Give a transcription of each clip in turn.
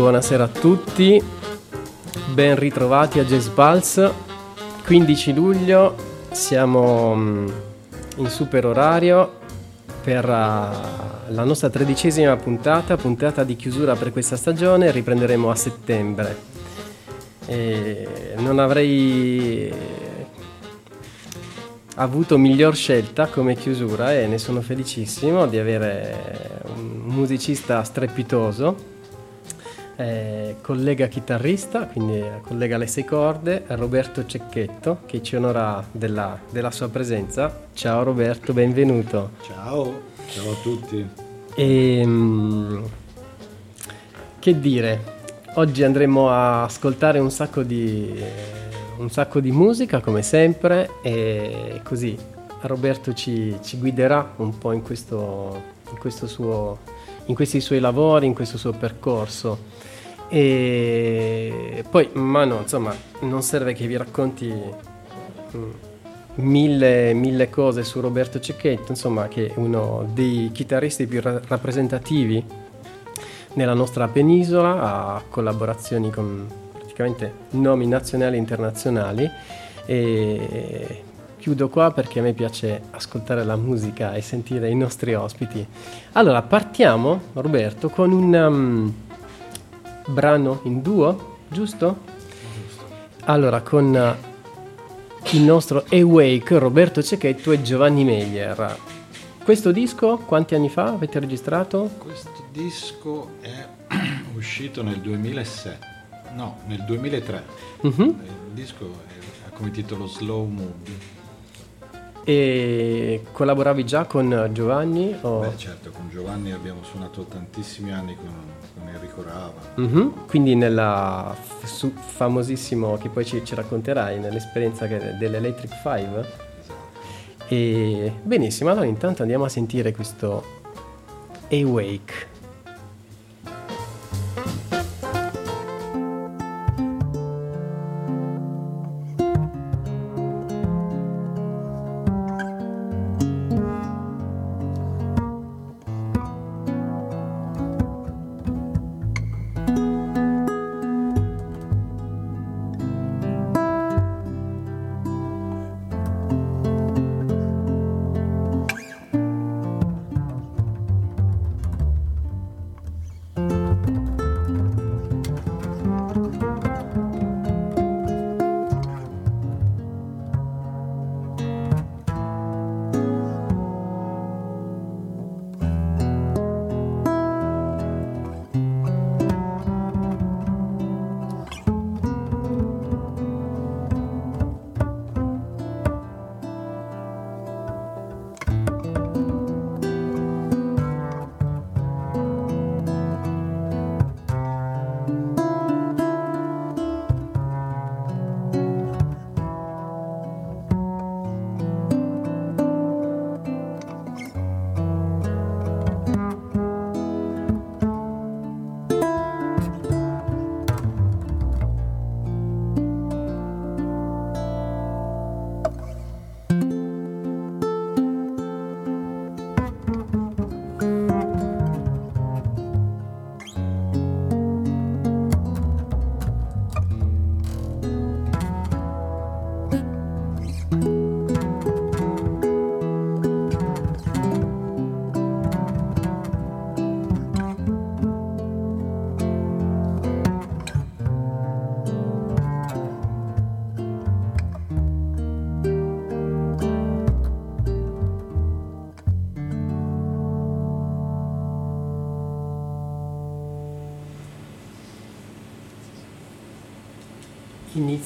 Buonasera a tutti, ben ritrovati a Jazz Pulse. 15 luglio, siamo mm, in super orario per uh, la nostra tredicesima puntata, puntata di chiusura per questa stagione, riprenderemo a settembre. E non avrei avuto miglior scelta come chiusura e ne sono felicissimo di avere un musicista strepitoso eh, collega chitarrista, quindi collega alle sei corde, Roberto Cecchetto, che ci onora della, della sua presenza. Ciao Roberto, benvenuto. Ciao, ciao a tutti. E, ehm, che dire, oggi andremo a ascoltare un sacco di, un sacco di musica come sempre e così Roberto ci, ci guiderà un po' in questo, in questo suo in questi suoi lavori, in questo suo percorso. E poi, ma no, insomma, non serve che vi racconti mm, mille, mille cose su Roberto Cecchetto, insomma, che è uno dei chitarristi più ra- rappresentativi nella nostra penisola, ha collaborazioni con praticamente nomi nazionali e internazionali. E chiudo qua perché a me piace ascoltare la musica e sentire i nostri ospiti. Allora, partiamo, Roberto, con un... Um, brano in duo, giusto? Giusto. Allora, con uh, il nostro Awake, Roberto Cecchetto e Giovanni Meyer. Questo disco quanti anni fa avete registrato? Questo disco è uscito nel 2007, no, nel 2003. Uh-huh. Il disco ha come titolo Slow Mood. E collaboravi già con Giovanni? O? Beh certo, con Giovanni abbiamo suonato tantissimi anni con, con Enrico Rava. Mm-hmm. Quindi nella f- famosissimo, che poi ci, ci racconterai, nell'esperienza che, dell'Electric Five. Esatto. E benissimo, allora intanto andiamo a sentire questo Awake.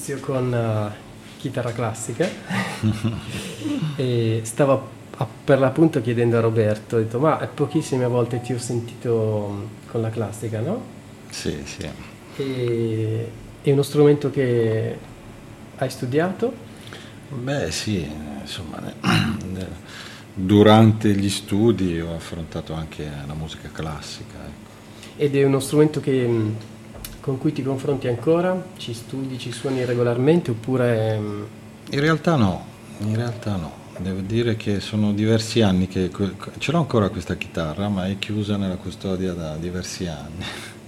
Inizio con uh, chitarra classica e stavo a, per l'appunto chiedendo a Roberto, ho detto ma pochissime volte ti ho sentito mm, con la classica, no? Sì, sì. E, è uno strumento che hai studiato? Beh sì, insomma, durante gli studi ho affrontato anche la musica classica. Ecco. Ed è uno strumento che, mm, con cui ti confronti ancora? Ci studi, ci suoni regolarmente oppure... Mm, in realtà no, in realtà no. Devo dire che sono diversi anni che ce l'ho ancora questa chitarra, ma è chiusa nella custodia da diversi anni.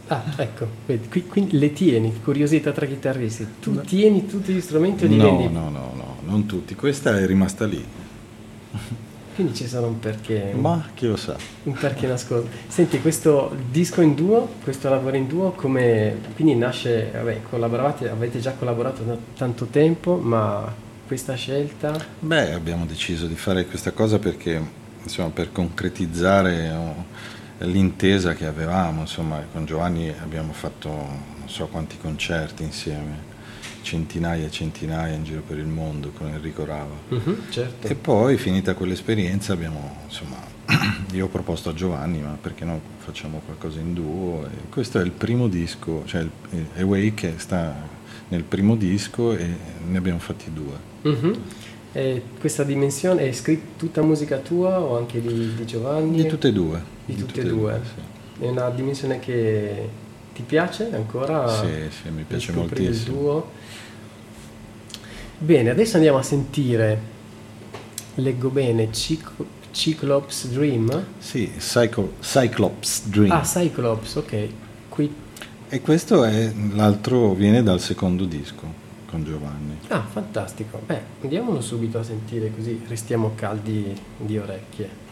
Ah, ecco, vedi, qui, qui, le tieni, curiosità tra chitarristi. Tu no. tieni tutti gli strumenti o li no, vendi? No, no, no, non tutti. Questa è rimasta lì. Quindi ci sarà un perché. Ma chi lo sa. Un perché nascosto. Senti, questo disco in duo, questo lavoro in duo, come quindi nasce, vabbè, collaboravate, avete già collaborato da tanto tempo, ma questa scelta? Beh, abbiamo deciso di fare questa cosa perché, insomma, per concretizzare l'intesa che avevamo, insomma, con Giovanni abbiamo fatto non so quanti concerti insieme, centinaia e centinaia in giro per il mondo con Enrico Rava. Uh-huh, certo. E poi, finita quell'esperienza, abbiamo, insomma, io ho proposto a Giovanni, ma perché no, facciamo qualcosa in duo? E questo è il primo disco, cioè il, Awake sta nel primo disco e ne abbiamo fatti due. Uh-huh. E questa dimensione è scritta tutta musica tua o anche di, di Giovanni? Di tutte e due. Di, di tutte, e due. due sì. È una dimensione che ti piace ancora? Sì, sì, mi piace moltissimo. Il duo. Bene, adesso andiamo a sentire, leggo bene, Cic- Cyclops Dream? Sì, Cyclo- Cyclops Dream. Ah, Cyclops, ok. Qui... E questo è, l'altro viene dal secondo disco con Giovanni. Ah, fantastico. Beh, andiamolo subito a sentire così restiamo caldi di orecchie.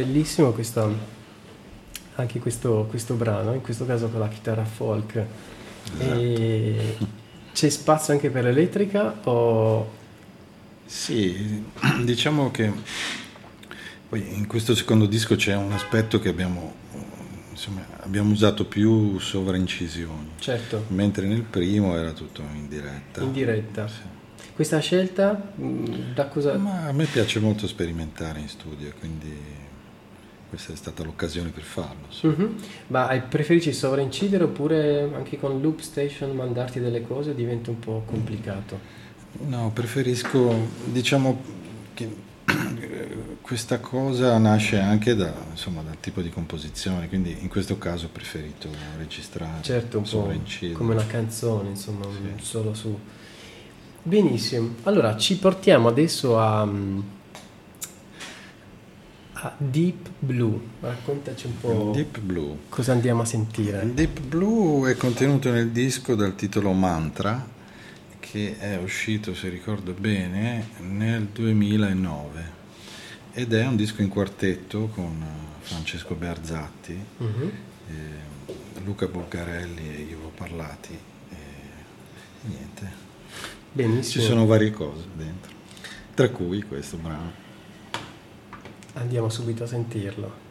Bellissimo questo, anche questo, questo, brano, in questo caso con la chitarra folk. Esatto. c'è spazio anche per l'elettrica o... Sì, diciamo che poi in questo secondo disco c'è un aspetto che abbiamo, insomma, abbiamo usato più sovraincisioni. Certo. Mentre nel primo era tutto in diretta. In diretta. Sì. Questa scelta mm, da cosa... Ma a me piace molto sperimentare in studio, quindi questa è stata l'occasione per farlo. Sì. Uh-huh. Ma preferisci sovraincidere oppure anche con Loop Station mandarti delle cose diventa un po' complicato? No, preferisco, diciamo che questa cosa nasce anche da, insomma, dal tipo di composizione, quindi in questo caso ho preferito registrare. Certo, un po' come una canzone, insomma, sì. solo su Benissimo, allora ci portiamo adesso a, a, Deep Blue, raccontaci un po' Deep Blue. cosa andiamo a sentire. Deep Blue è contenuto nel disco dal titolo Mantra che è uscito, se ricordo bene, nel 2009 ed è un disco in quartetto con Francesco Berzatti, uh-huh. eh, Luca Bulgarelli e Ivo Parlati. E niente, Benissimo. Ci sono varie cose dentro, tra cui questo brano. Andiamo subito a sentirlo.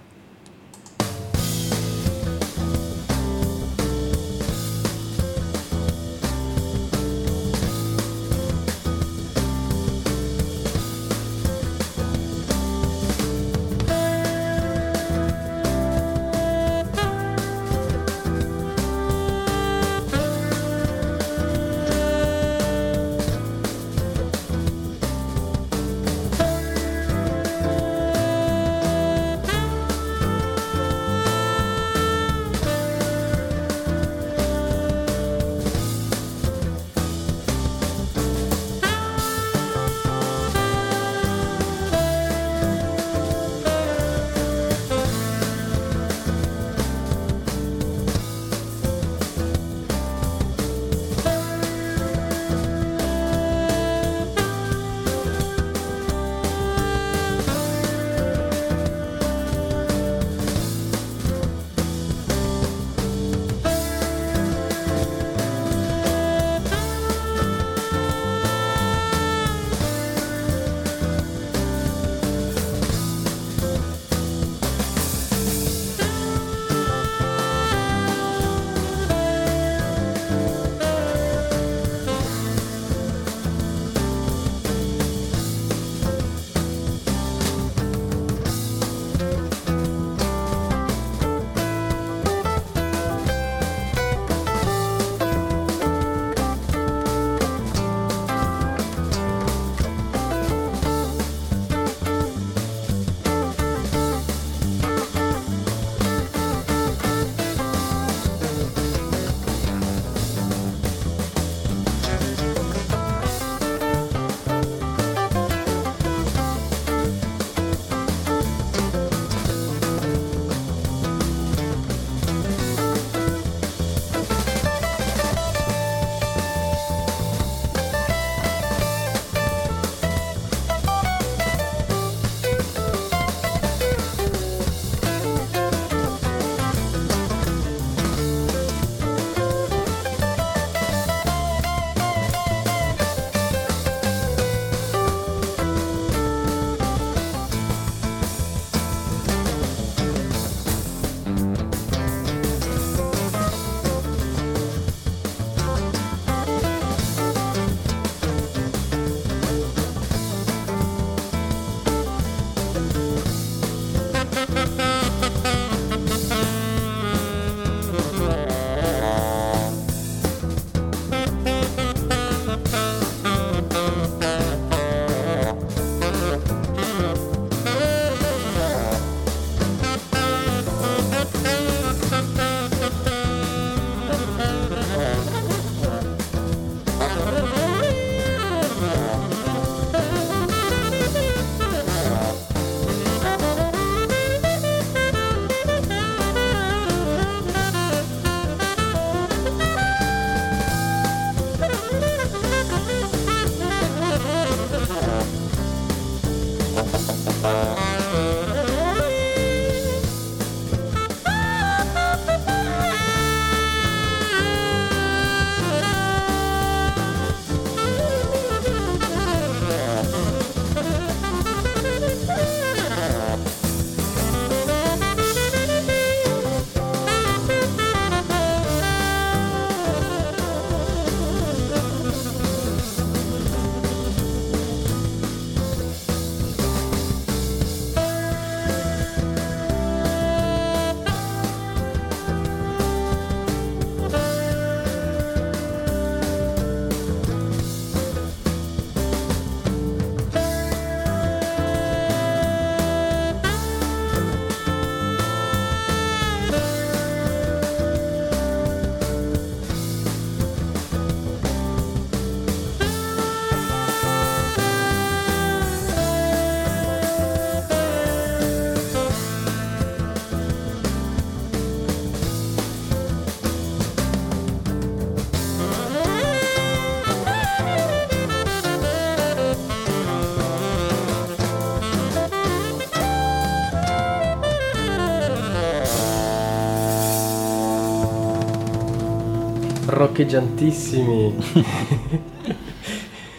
Roccheggiantissimi.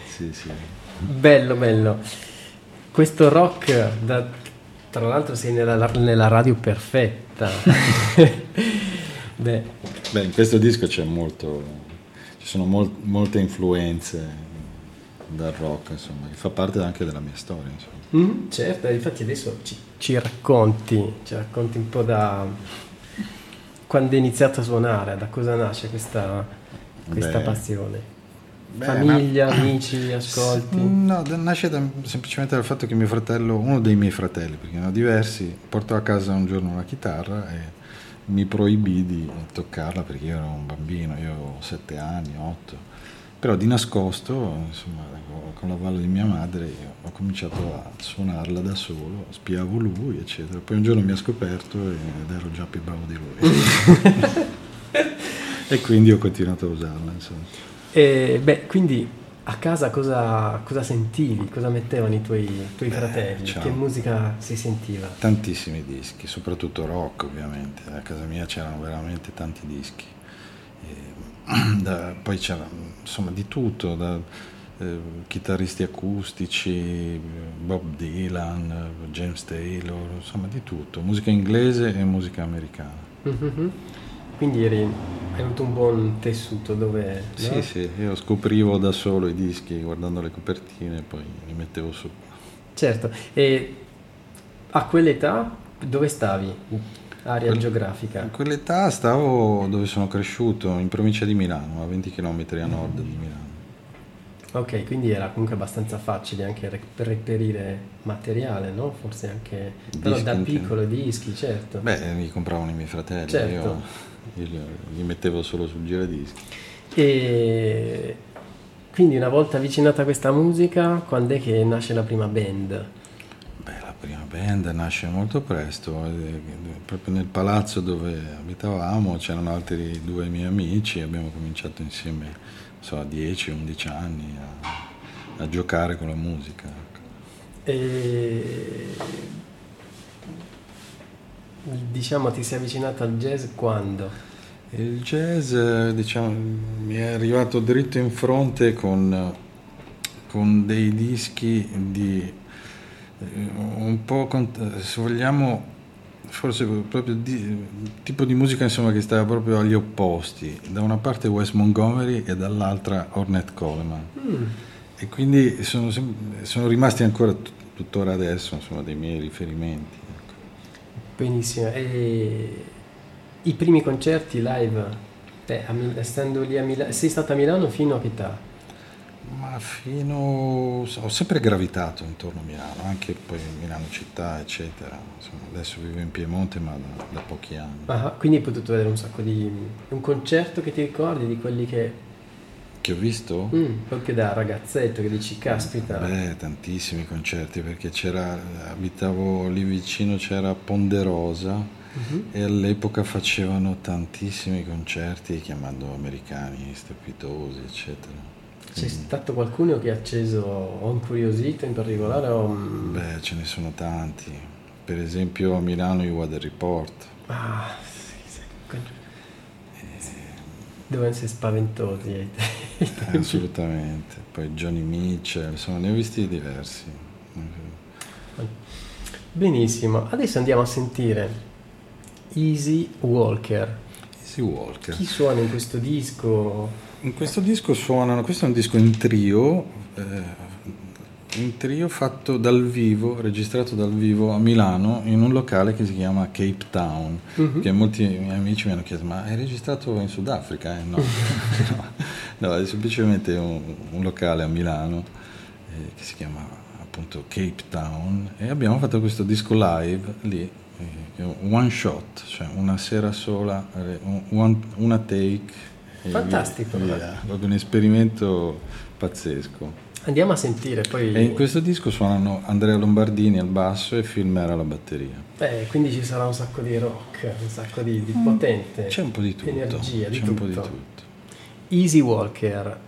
sì, sì. Bello, bello. Questo rock, da, tra l'altro sei nella, nella radio perfetta. Beh. Beh. in questo disco c'è molto, ci sono mol, molte influenze dal rock, insomma, che fa parte anche della mia storia. Mm, certo, infatti adesso ci, ci, racconti, ci racconti un po' da quando hai iniziato a suonare, da cosa nasce questa, questa Beh, passione. Beh, Famiglia, ma... amici, ascolti? No, nasce da, semplicemente dal fatto che mio fratello, uno dei miei fratelli, perché ne ho diversi, portò a casa un giorno una chitarra e mi proibì di toccarla perché io ero un bambino, io avevo sette anni, otto però di nascosto, insomma, con l'avvallo di mia madre, ho cominciato a suonarla da solo, spiavo lui, eccetera. Poi un giorno mi ha scoperto ed ero già più bravo di lui. e quindi ho continuato a usarla. Insomma. E, beh, quindi a casa cosa, cosa, sentivi? Cosa mettevano i tuoi, tuoi Beh, fratelli? Ciao. Che musica si sentiva? Tantissimi dischi, soprattutto rock ovviamente. A casa mia c'erano veramente tanti dischi. da, poi c'era insomma di tutto, da eh, chitarristi acustici, Bob Dylan, James Taylor, insomma di tutto, musica inglese e musica americana. Mm-hmm. Quindi eri, hai avuto un buon tessuto dove... No? Sì, sì, io scoprivo da solo i dischi guardando le copertine e poi li mettevo su. Certo, e a quell'età dove stavi? area Quell- geografica? In quell'età stavo dove sono cresciuto, in provincia di Milano, a 20 km a nord di Milano. Ok, quindi era comunque abbastanza facile anche per reperire materiale, no? Forse anche... Dischi però da piccolo dischi, certo. Beh, li compravano i miei fratelli, certo. io, io li mettevo solo sul giradischi. E quindi una volta avvicinata a questa musica, quando è che nasce la prima band? prima band nasce molto presto, eh, proprio nel palazzo dove abitavamo c'erano altri due miei amici, abbiamo cominciato insieme so, a 10-11 anni a, a, giocare con la musica. E diciamo ti sei avvicinato al jazz quando? Il jazz diciamo, mi è arrivato dritto in fronte con, con dei dischi di eh, un po', se vogliamo, forse proprio di, tipo di musica insomma, che stava proprio agli opposti, da una parte Wes Montgomery e dall'altra Ornette Coleman. Mm. E quindi sono, sono, rimasti ancora tuttora adesso insomma, dei miei riferimenti. Benissimo. E i primi concerti live, beh, essendo lì a Milano, sei stata a Milano fino a che età? Ma fino... ho sempre gravitato intorno a Milano, anche poi Milano città, eccetera. Insomma, adesso vivo in Piemonte, ma da, da pochi anni. Ah, quindi hai potuto vedere un sacco di... un concerto che ti ricordi di quelli che... Che ho visto? Mm, proprio da ragazzetto che dici, caspita. Beh, tantissimi concerti, perché c'era... abitavo lì vicino, c'era Ponderosa, uh-huh. e all'epoca facevano tantissimi concerti chiamando americani strepitosi, eccetera. C'è stato qualcuno che ha acceso o incuriosito in particolare? O... Beh, ce ne sono tanti. Per esempio a Milano i Weather Report. Ah, sì, sì. Eh... Devono essere spaventosi. Eh, assolutamente. Poi Johnny Mitchell, insomma, ne ho visti diversi. Benissimo, adesso andiamo a sentire Easy Walker. Easy Walker. Chi suona in questo disco? In questo disco suonano, questo è un disco in trio, eh, in trio fatto dal vivo, registrato dal vivo a Milano in un locale che si chiama Cape Town, uh-huh. che molti miei amici mi hanno chiesto ma è registrato in Sudafrica? Eh, no. no, no, è semplicemente un, un locale a Milano eh, che si chiama appunto Cape Town e abbiamo fatto questo disco live lì, eh, one shot, cioè una sera sola, eh, one, una take Fantastico. Via. Proprio un esperimento pazzesco. Andiamo a sentire poi. E in questo disco suonano Andrea Lombardini al basso e Filmera alla batteria. Beh, quindi ci sarà un sacco di rock, un sacco di, di potente. C'è un po' di tutto. Energia, di C'è tutto. un po' di tutto. Easy Walker,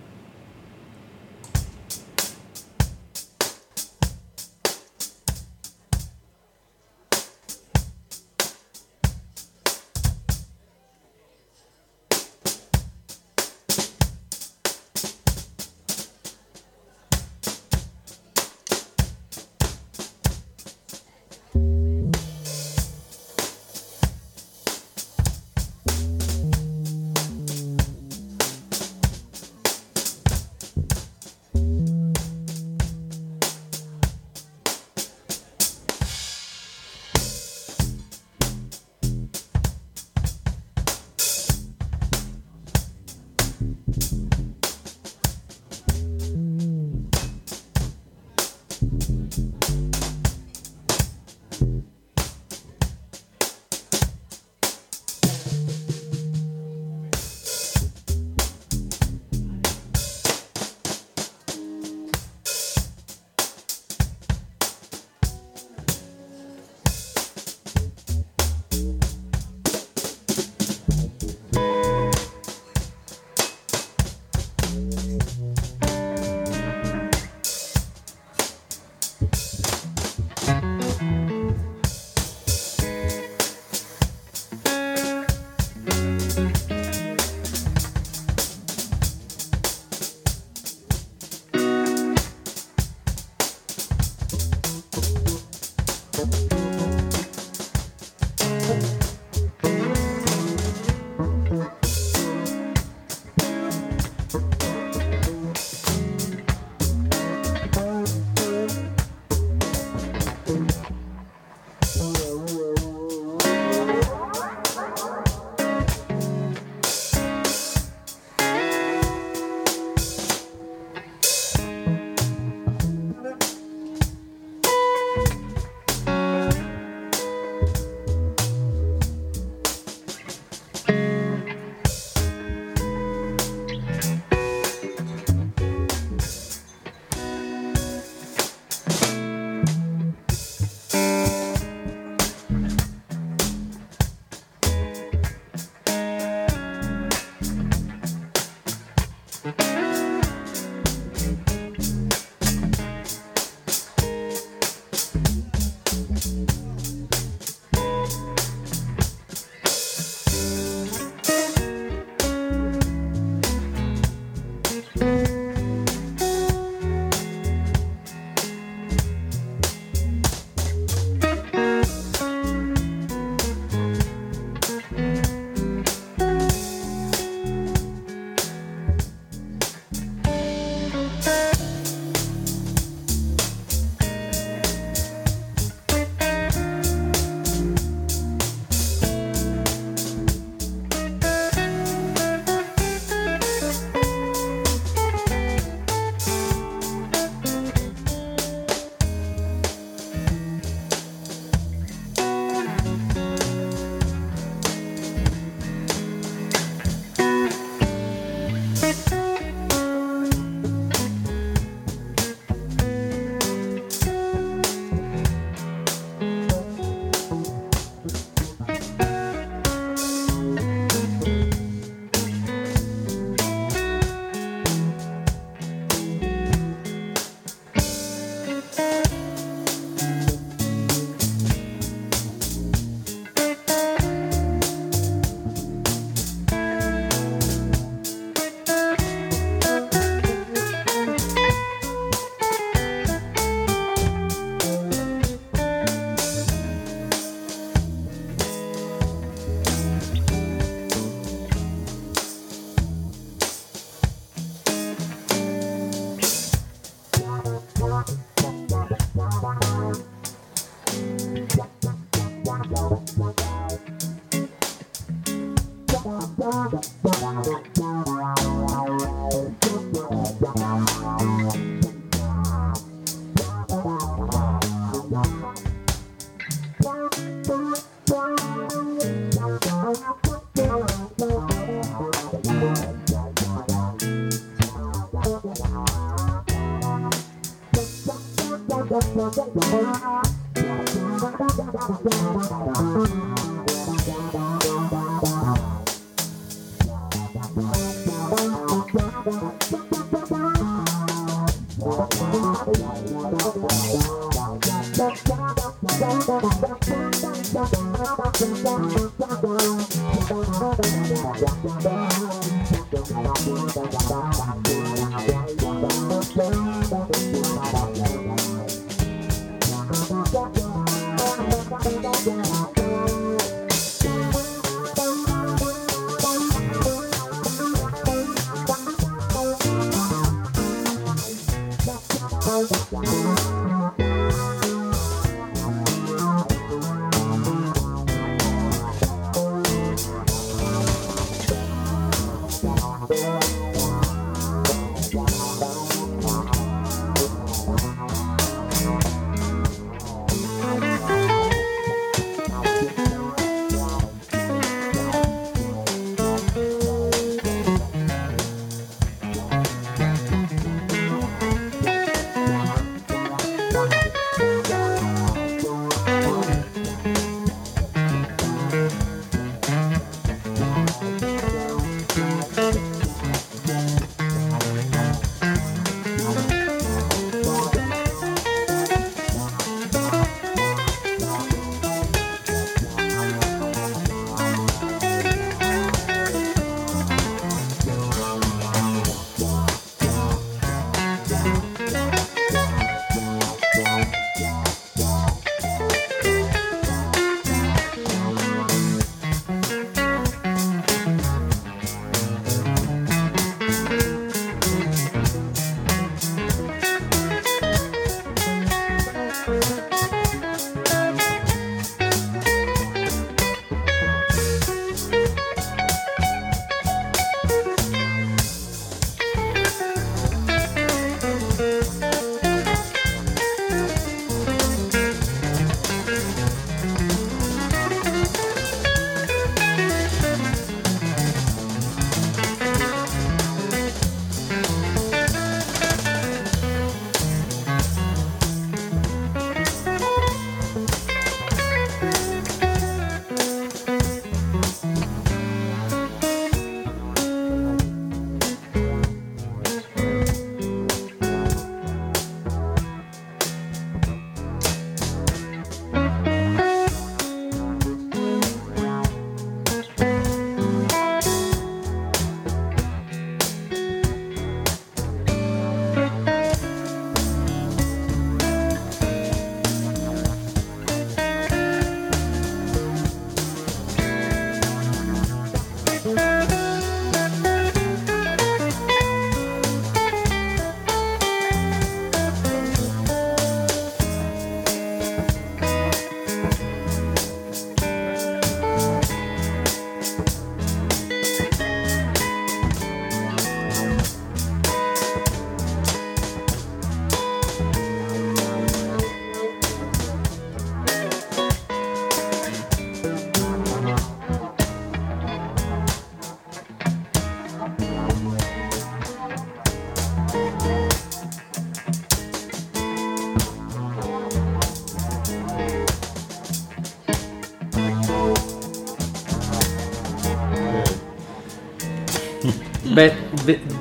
Thank you.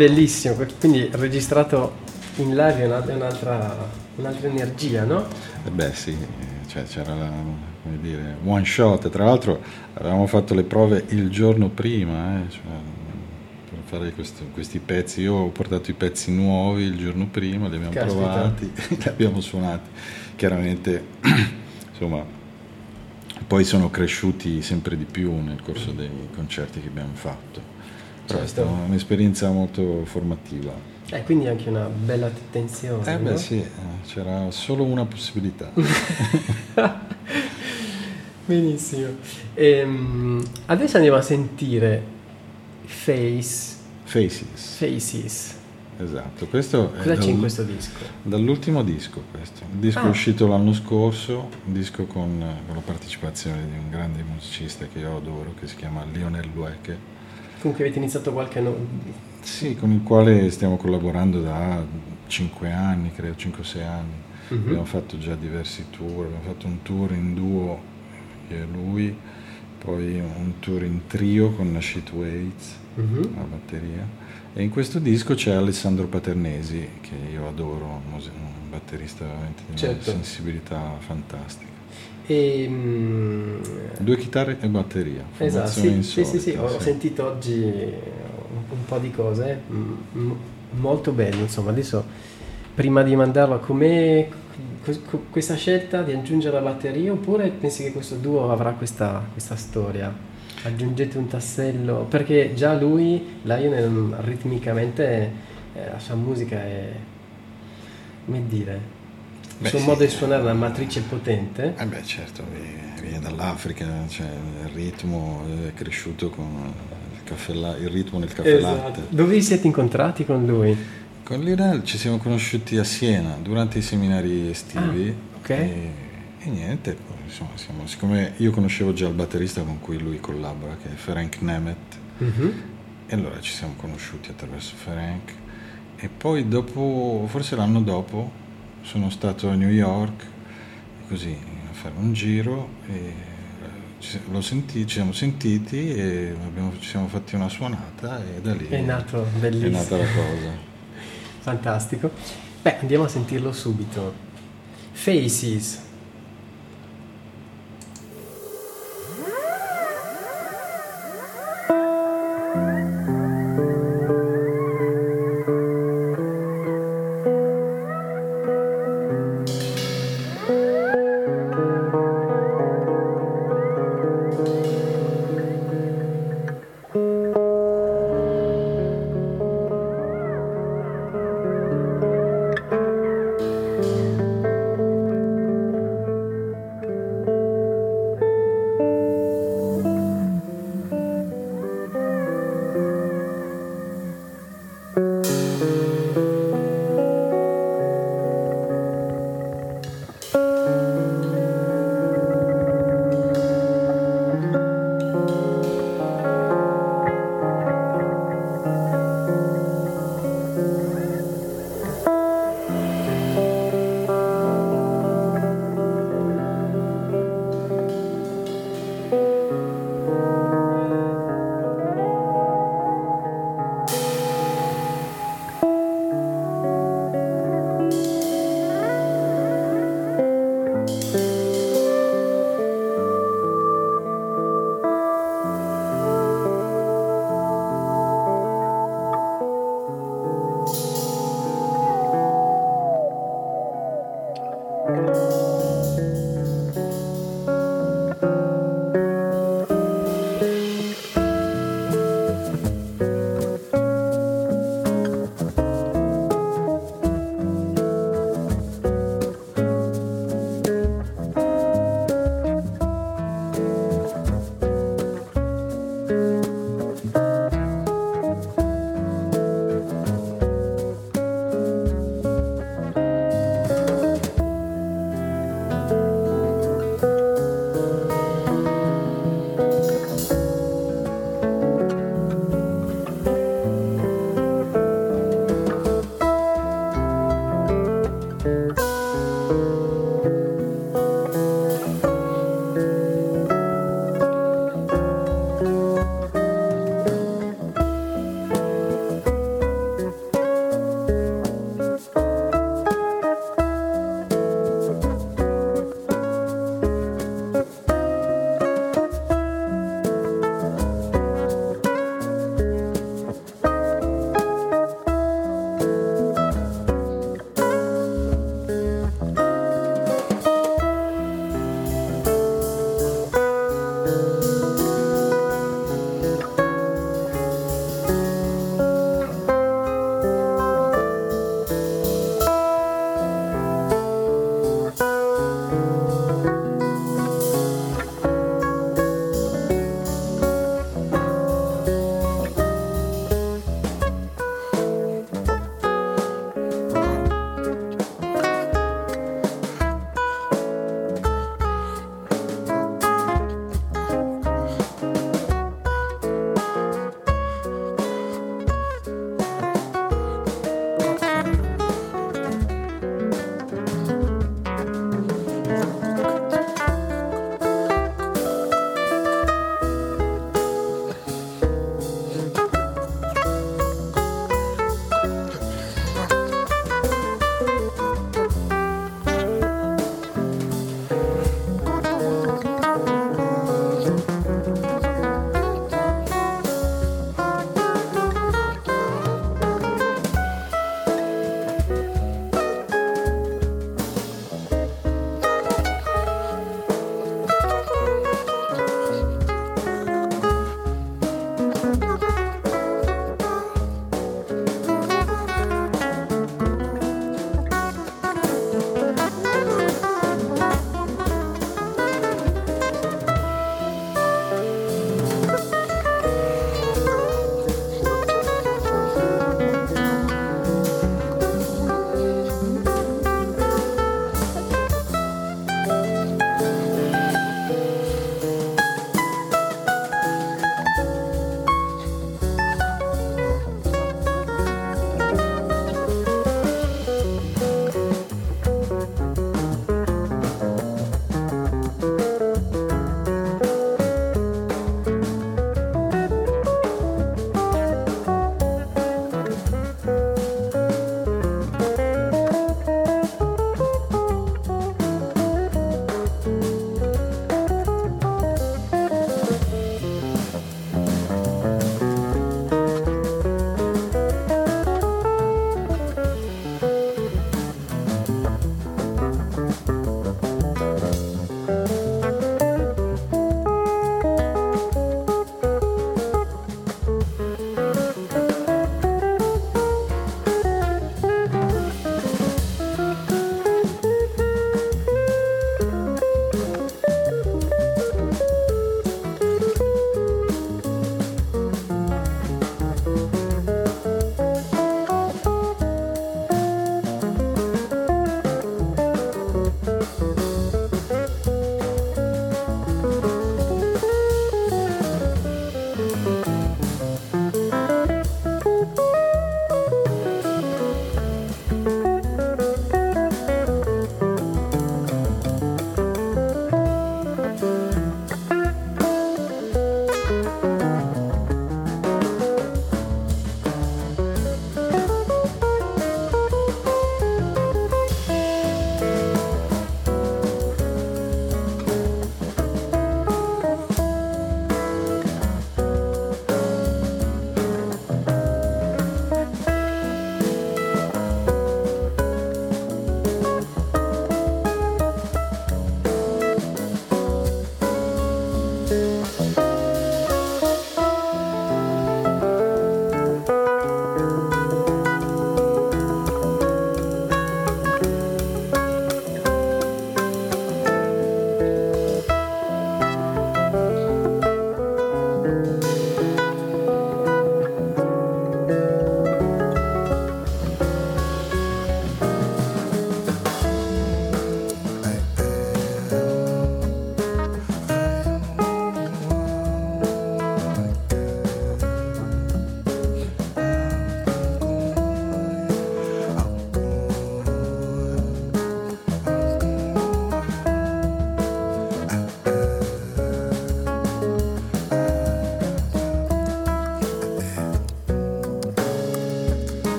Bellissimo, quindi registrato in live è un'altra, un'altra energia, no? Eh beh sì, cioè, c'era la, come dire, one shot, tra l'altro avevamo fatto le prove il giorno prima, eh, cioè, per fare questo, questi pezzi, io ho portato i pezzi nuovi il giorno prima, li abbiamo Caspita. provati, li abbiamo suonati, chiaramente insomma poi sono cresciuti sempre di più nel corso dei concerti che abbiamo fatto. Certo. è stata un'esperienza molto formativa. Eh, quindi anche una bella tensione. Eh beh no? sì, eh, c'era solo una possibilità. Benissimo. Ehm, adesso andiamo a sentire Face. Faces. Faces. Esatto, questo Cosa c'è in questo disco? Dall'ultimo disco questo. Il disco ah. è uscito l'anno scorso, un disco con, con, la partecipazione di un grande musicista che io adoro, che si chiama Lionel Lueche. Comunque avete iniziato qualche anno? Sì, con il quale stiamo collaborando da 5 anni, credo 5-6 anni. Mm-hmm. Abbiamo fatto già diversi tour, abbiamo fatto un tour in duo io e lui, poi un tour in trio con Nashit Waits mm-hmm. la batteria e in questo disco c'è Alessandro Paternesi, che io adoro, un batterista veramente di certo. una sensibilità fantastica. E, um, Due chitarre e batteria. Esatto, sì, sì, sì, sì, ho sentito oggi un, un po' di cose m- molto belle, insomma, adesso prima di mandarlo, com'è questa scelta di aggiungere la batteria oppure pensi che questo duo avrà questa, questa storia? aggiungete un tassello, perché già lui, Lion ritmicamente, eh, la sua musica è, come dire, il suo sì, modo di suonare una matrice potente. Eh beh certo, viene dall'Africa, cioè il ritmo è cresciuto con il, caffè, il ritmo nel caffè esatto. latte. Dove vi siete incontrati con lui? Con Lionel ci siamo conosciuti a Siena durante i seminari estivi. Ah, ok. E, e niente, insomma, siamo, siccome io conoscevo già il batterista con cui lui collabora, che è Ferenc Nemet, mm-hmm. e allora ci siamo conosciuti attraverso Ferenc. E poi dopo, forse l'anno dopo, sono stato a New York, così, a fare un giro e eh, ci, senti, ci siamo sentiti e abbiamo, ci siamo fatti una suonata e da lì è, nato, è nata la cosa. Fantastico. Beh, andiamo a sentirlo subito. Faces.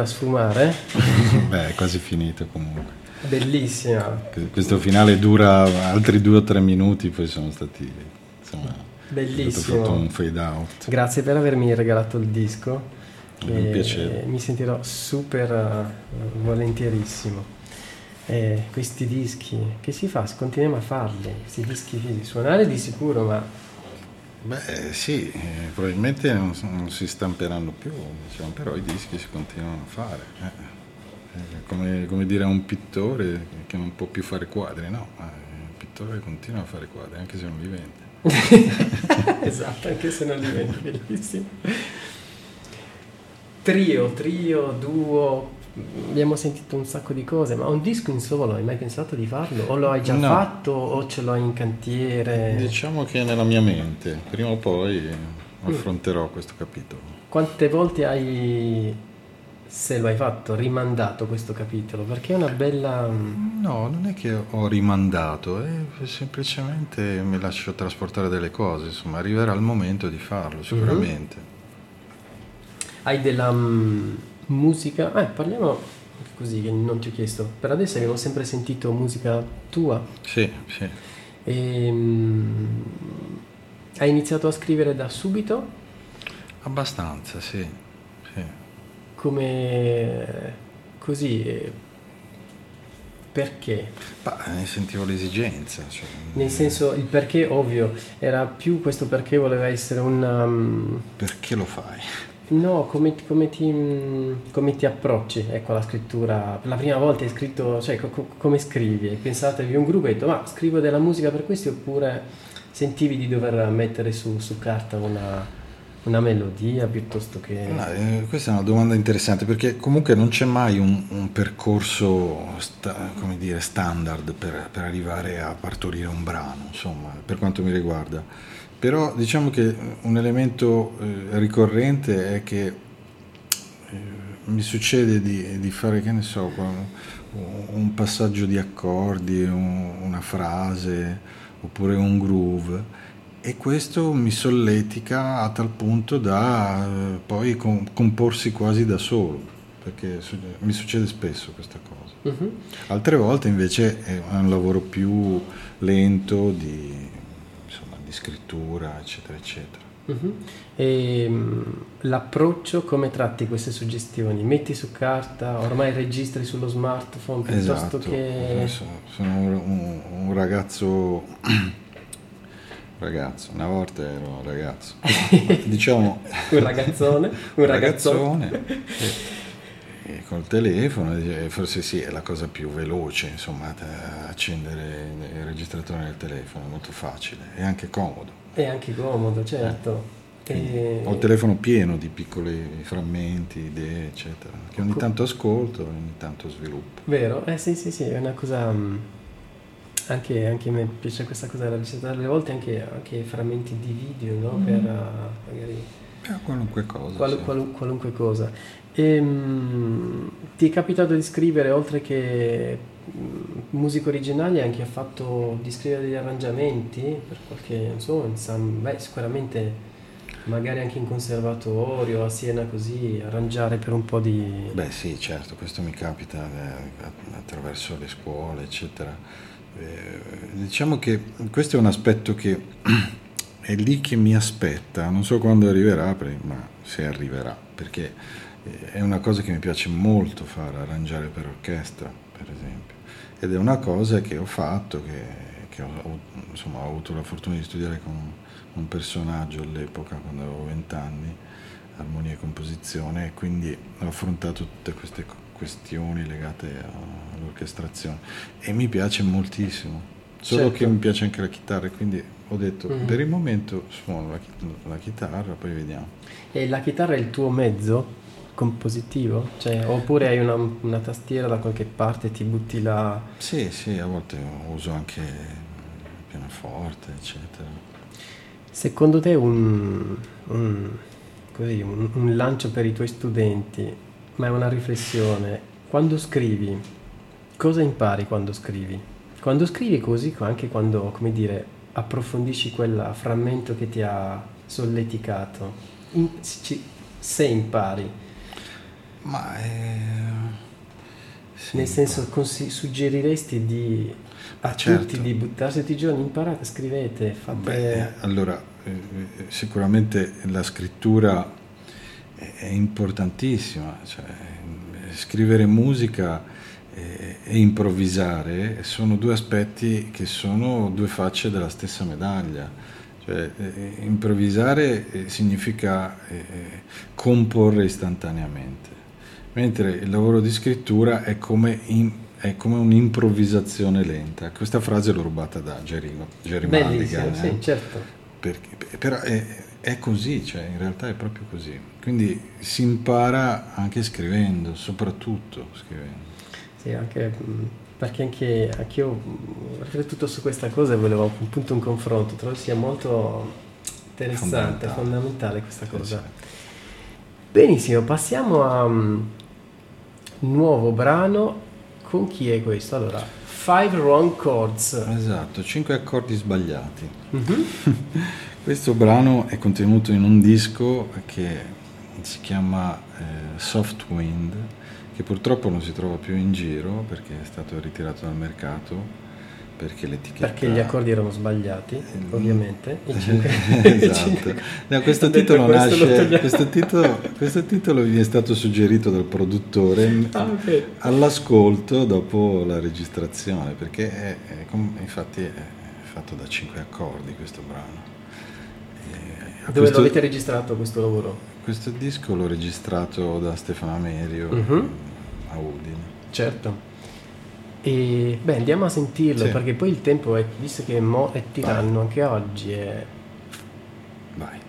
Dura a sfumare. Beh, è quasi finito comunque. Bellissima. Questo finale dura altri due o tre minuti, poi sono stati insomma, Bellissimo. fatto un fade out. Grazie per avermi regalato il disco. Un piacere. Mi sentirò super uh, volentierissimo. Eh, questi dischi, che si fa? Continuiamo a farli, questi dischi suonare di sicuro, ma Beh sì, eh, probabilmente non, non, si stamperanno più, diciamo, però i dischi si continuano a fare. Eh. Eh, come, come, dire a un pittore che non può più fare quadri, no, il pittore continua a fare quadri anche se non li vende. esatto, anche se non li vende, bellissimo. Trio, trio, duo, abbiamo sentito un sacco di cose, ma un disco in solo hai mai pensato di farlo? O lo hai già no. fatto o ce l'hai in cantiere? Diciamo che è nella mia mente, prima o poi affronterò mm. questo capitolo. Quante volte hai, se lo hai fatto, rimandato questo capitolo? Perché è una bella... No, non è che ho rimandato, è semplicemente mi lascio trasportare delle cose, insomma arriverà il momento di farlo sicuramente. Mm-hmm. Hai della musica, eh, parliamo così che non ti ho chiesto, per adesso abbiamo sempre sentito musica tua. Sì, sì. E, um, hai iniziato a scrivere da subito? Abbastanza, sì. sì. Come così? Eh, perché? Bah, ne sentivo l'esigenza. Cioè... Nel senso, il perché ovvio, era più questo perché voleva essere un... Um... Perché lo fai? No, come, come, ti, come, ti, approcci ecco, alla scrittura? Per la prima volta hai scritto, cioè co- come scrivi? Hai pensato, avevi un gruppo e hai detto ma scrivo della musica per questi oppure sentivi di dover mettere su, su carta una, una, melodia piuttosto che... No, eh, questa è una domanda interessante perché comunque non c'è mai un, un percorso sta, dire, standard per, per arrivare a partorire un brano, insomma, per quanto mi riguarda però diciamo che un elemento eh, ricorrente è che eh, mi succede di, di, fare, che ne so, un passaggio di accordi, un, una frase oppure un groove e questo mi solletica a tal punto da eh, poi com- comporsi quasi da solo, perché su- mi succede spesso questa cosa. Uh-huh. Altre volte invece è un lavoro più lento di di scrittura, eccetera, eccetera. Uh-huh. E, um, l'approccio, come tratti queste suggestioni? Metti su carta, ormai registri sullo smartphone piuttosto esatto. che... Sono un, un ragazzo ragazzo, una volta ero un ragazzo, diciamo un ragazzone, un ragazzone, ragazzone col telefono, forse sì, è la cosa più veloce, insomma, accendere il registratore nel telefono, è molto facile, è anche comodo. È anche comodo, certo. Eh. E... Ho il telefono pieno di piccoli frammenti, idee, eccetera, che ogni tanto ascolto e ogni tanto sviluppo. Vero? Eh sì, sì, sì, è una cosa... Mm, anche, anche a me piace questa cosa della registrare, alle volte anche, anche frammenti di video, no? Mm. Per uh, magari... Eh, qualunque cosa. Qual, sì. qual, qualunque cosa. E, um, ti è capitato di scrivere, oltre che um, musica originale, anche ha fatto di scrivere degli arrangiamenti per qualche, so, insam- beh, sicuramente magari anche in conservatorio, a Siena così, arrangiare per un po' di... Beh sì, certo, questo mi capita eh, attraverso le scuole, eccetera. Eh, diciamo che questo è un aspetto che è lì che mi aspetta, non so quando arriverà, ma se arriverà, perché è una cosa che mi piace molto fare, arrangiare per orchestra, per esempio. Ed è una cosa che ho fatto, che, che ho, insomma, ho avuto la fortuna di studiare con un personaggio all'epoca, quando avevo vent'anni, armonia e composizione, e quindi ho affrontato tutte queste questioni legate all'orchestrazione. E mi piace moltissimo. Solo certo. che mi piace anche la chitarra, quindi ho detto mm-hmm. per il momento suono la, la chitarra, poi vediamo. E la chitarra è il tuo mezzo compositivo? Cioè, oppure hai una, una, tastiera da qualche parte e ti butti là? Sì, sì, a volte uso anche il pianoforte, eccetera. Secondo te un, un, così, un, un lancio per i tuoi studenti, ma è una riflessione, quando scrivi, cosa impari quando scrivi? Quando scrivi così, anche quando, come dire, approfondisci quel frammento che ti ha solleticato, in, se impari. Ma... Eh... Sì, Nel senso, consi- suggeriresti di, a certo. tutti di buttarsi tutti i giorni, imparate, scrivete, fate... Beh, allora, eh, sicuramente la scrittura è importantissima, cioè, scrivere musica e improvvisare sono due aspetti che sono due facce della stessa medaglia. Cioè, improvvisare significa comporre istantaneamente, mentre il lavoro di scrittura è come, in, è come un'improvvisazione lenta. Questa frase l'ho rubata da Jerry, Jerry Bellissimo, Mulligan. Sì, eh? certo. Perché, però è, è così, cioè in realtà è proprio così. Quindi si impara anche scrivendo, soprattutto scrivendo. Sì, anche perché anche, anche io ho riflettuto su questa cosa e volevo appunto un confronto, trovo sia molto interessante, fondamentale, fondamentale questa cosa. Sì, Benissimo, passiamo a um, nuovo brano. Con chi è questo? Allora, Five Wrong Chords. Esatto, cinque accordi sbagliati. Mm-hmm. Questo brano è contenuto in un disco che si chiama eh, Soft Wind, che purtroppo non si trova più in giro perché è stato ritirato dal mercato perché l'etichetta... Perché gli accordi erano sbagliati, mm. ovviamente. esatto. No, questo, titolo nasce, questo, titolo, questo titolo vi è stato suggerito dal produttore ah, okay. all'ascolto dopo la registrazione, perché è, è, infatti è fatto da cinque accordi questo brano. Dove questo, l'avete registrato questo lavoro? Questo disco l'ho registrato da Stefano Amerio uh-huh. a Udine. Certo. E beh, andiamo a sentirlo sì. perché poi il tempo è, visto che Mo è tiranno Vai. anche oggi. È... Vai.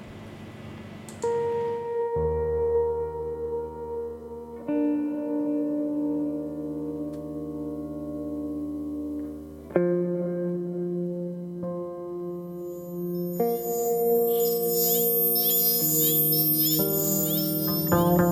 Thank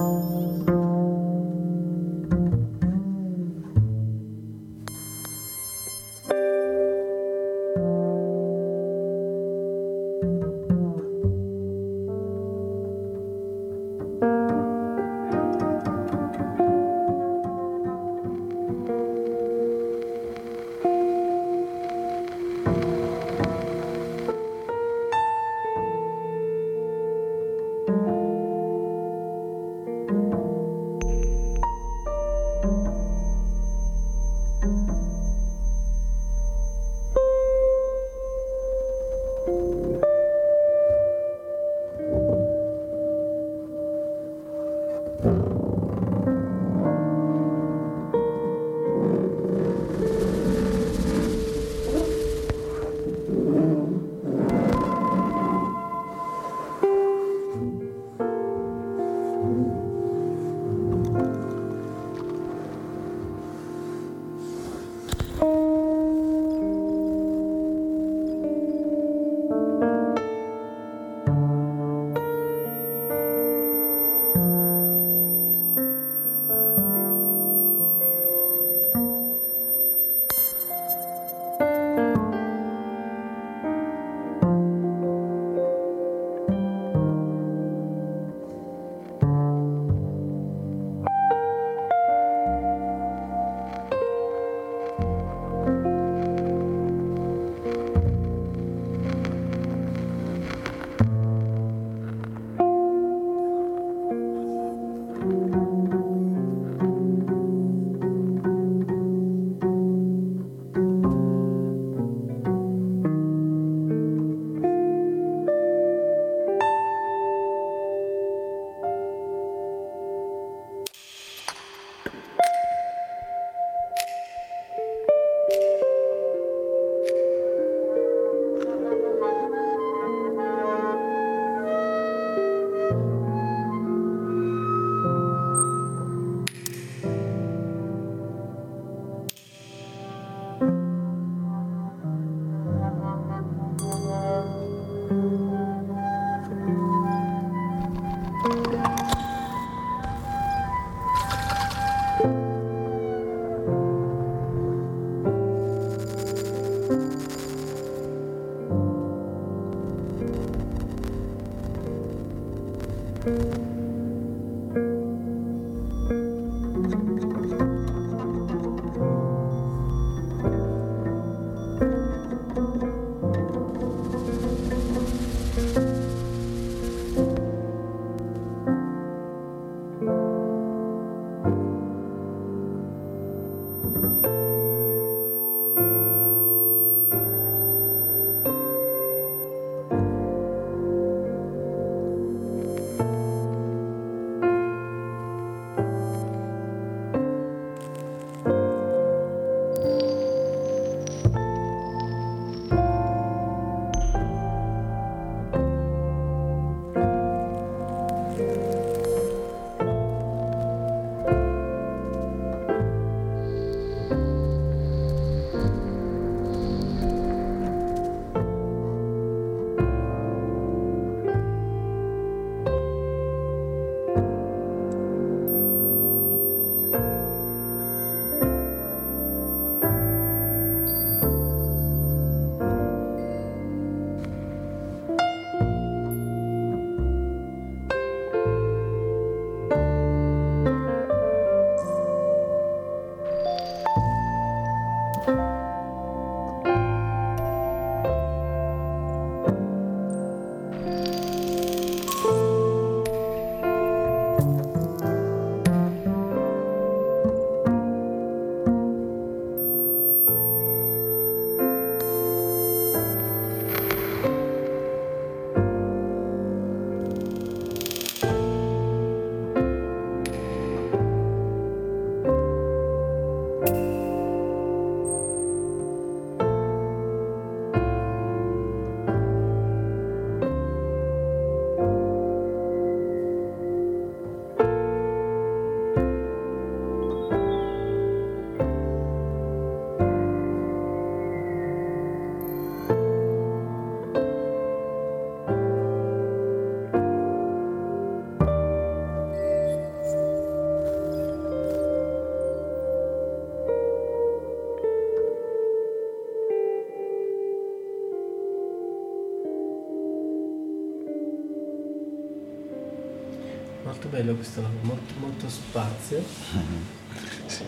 bello questo lavoro, molto, molto spazio. sì.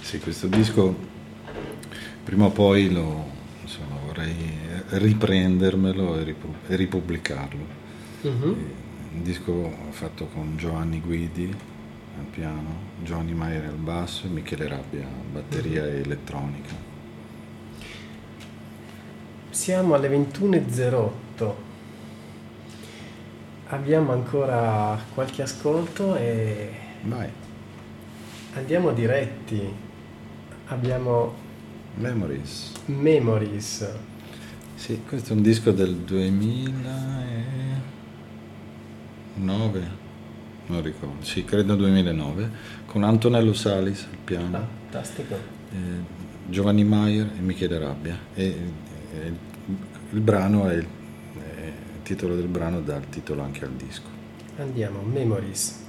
sì, questo disco prima o poi lo, insomma, vorrei riprendermelo e, ripubblicarlo. Uh-huh. Un disco fatto con Giovanni Guidi al piano, Giovanni Maier al basso e Michele Rabbia batteria uh-huh. e elettronica. Siamo alle 21.08 abbiamo ancora qualche ascolto e Vai. andiamo diretti. Abbiamo Memories. Memories. Sì, questo è un disco del 2009. Non ricordo, sì, credo 2009, con Antonello Salis al piano. Fantastico. Eh, Giovanni Maier e Michele Rabbia. E, e il brano è il titolo del brano dà il titolo anche al disco. Andiamo, Memories.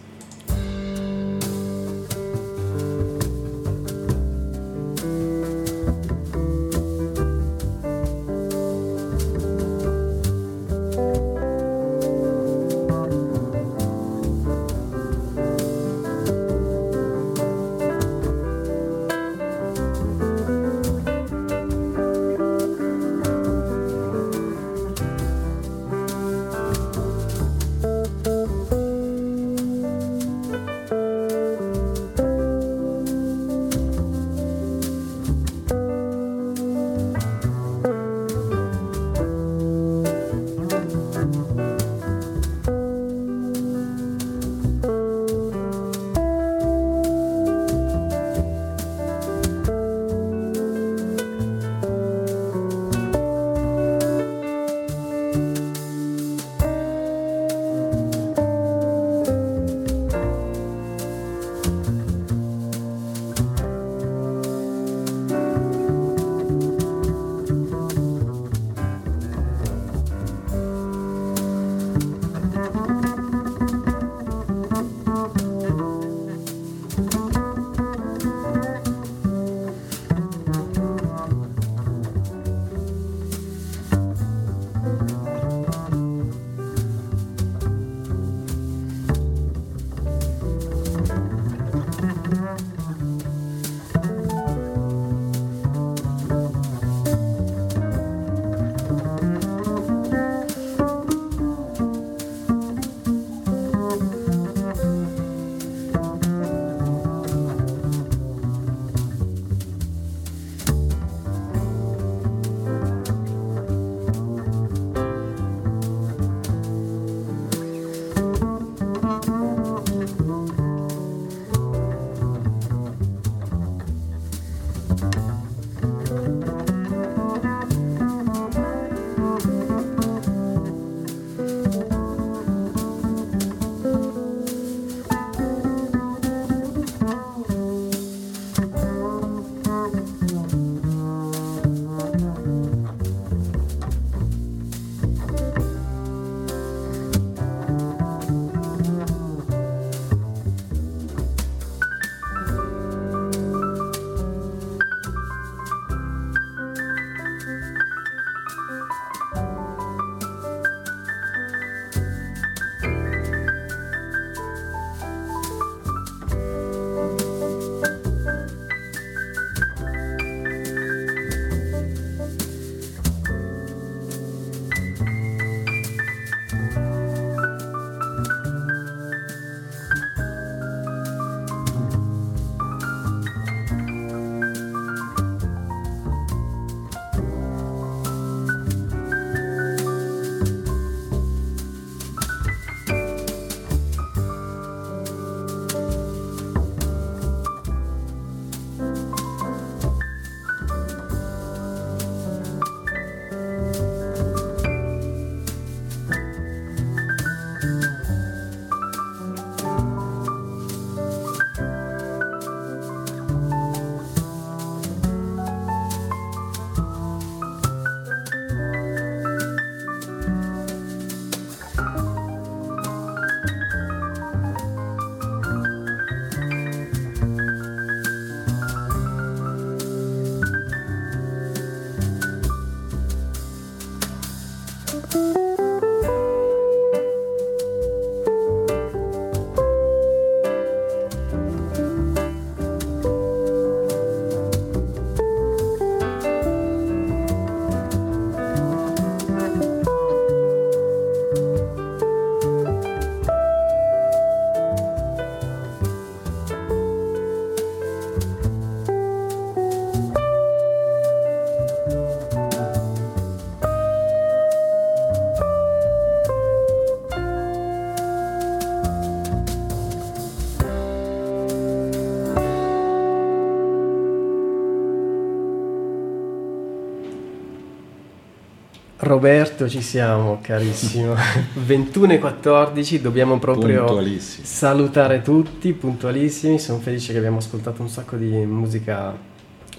Roberto, ci siamo, carissimo. 21 e 14, dobbiamo proprio salutare tutti, puntualissimi. Sono felice che abbiamo ascoltato un sacco di musica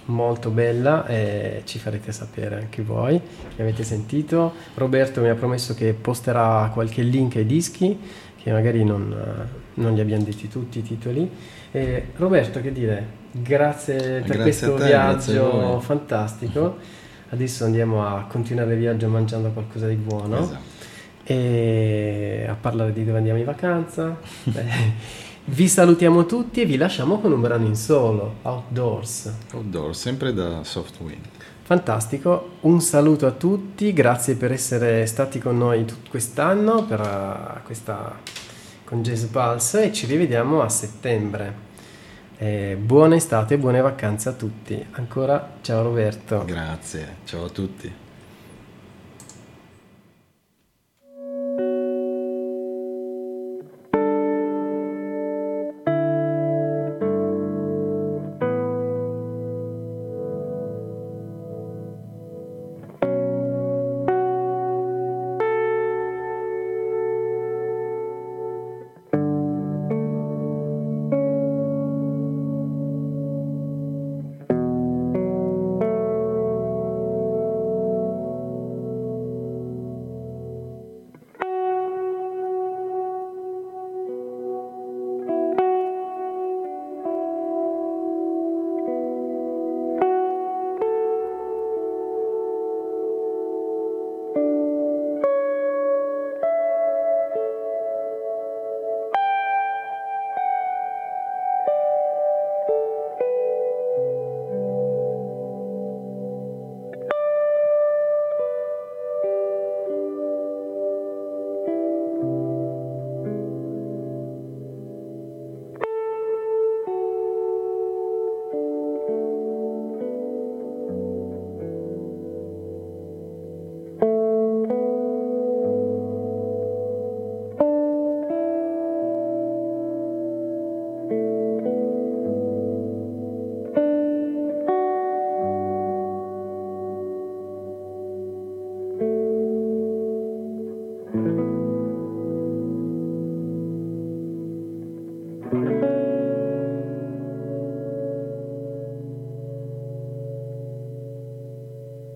molto bella e ci farete sapere anche voi che avete sentito. Roberto mi ha promesso che posterà qualche link ai dischi, che magari non, non li abbiamo detti tutti i titoli. E Roberto, che dire, grazie per grazie questo te, viaggio fantastico. Adesso andiamo a continuare il viaggio mangiando qualcosa di buono esatto. e a parlare di dove andiamo in vacanza. vi salutiamo tutti e vi lasciamo con un brano in solo, Outdoors. Outdoors, sempre da Softwind. Fantastico, un saluto a tutti, grazie per essere stati con noi quest'anno per uh, questa con Jazz Pulse e ci rivediamo a settembre. Eh, buona estate e buone vacanze a tutti. Ancora ciao Roberto. Grazie, ciao a tutti.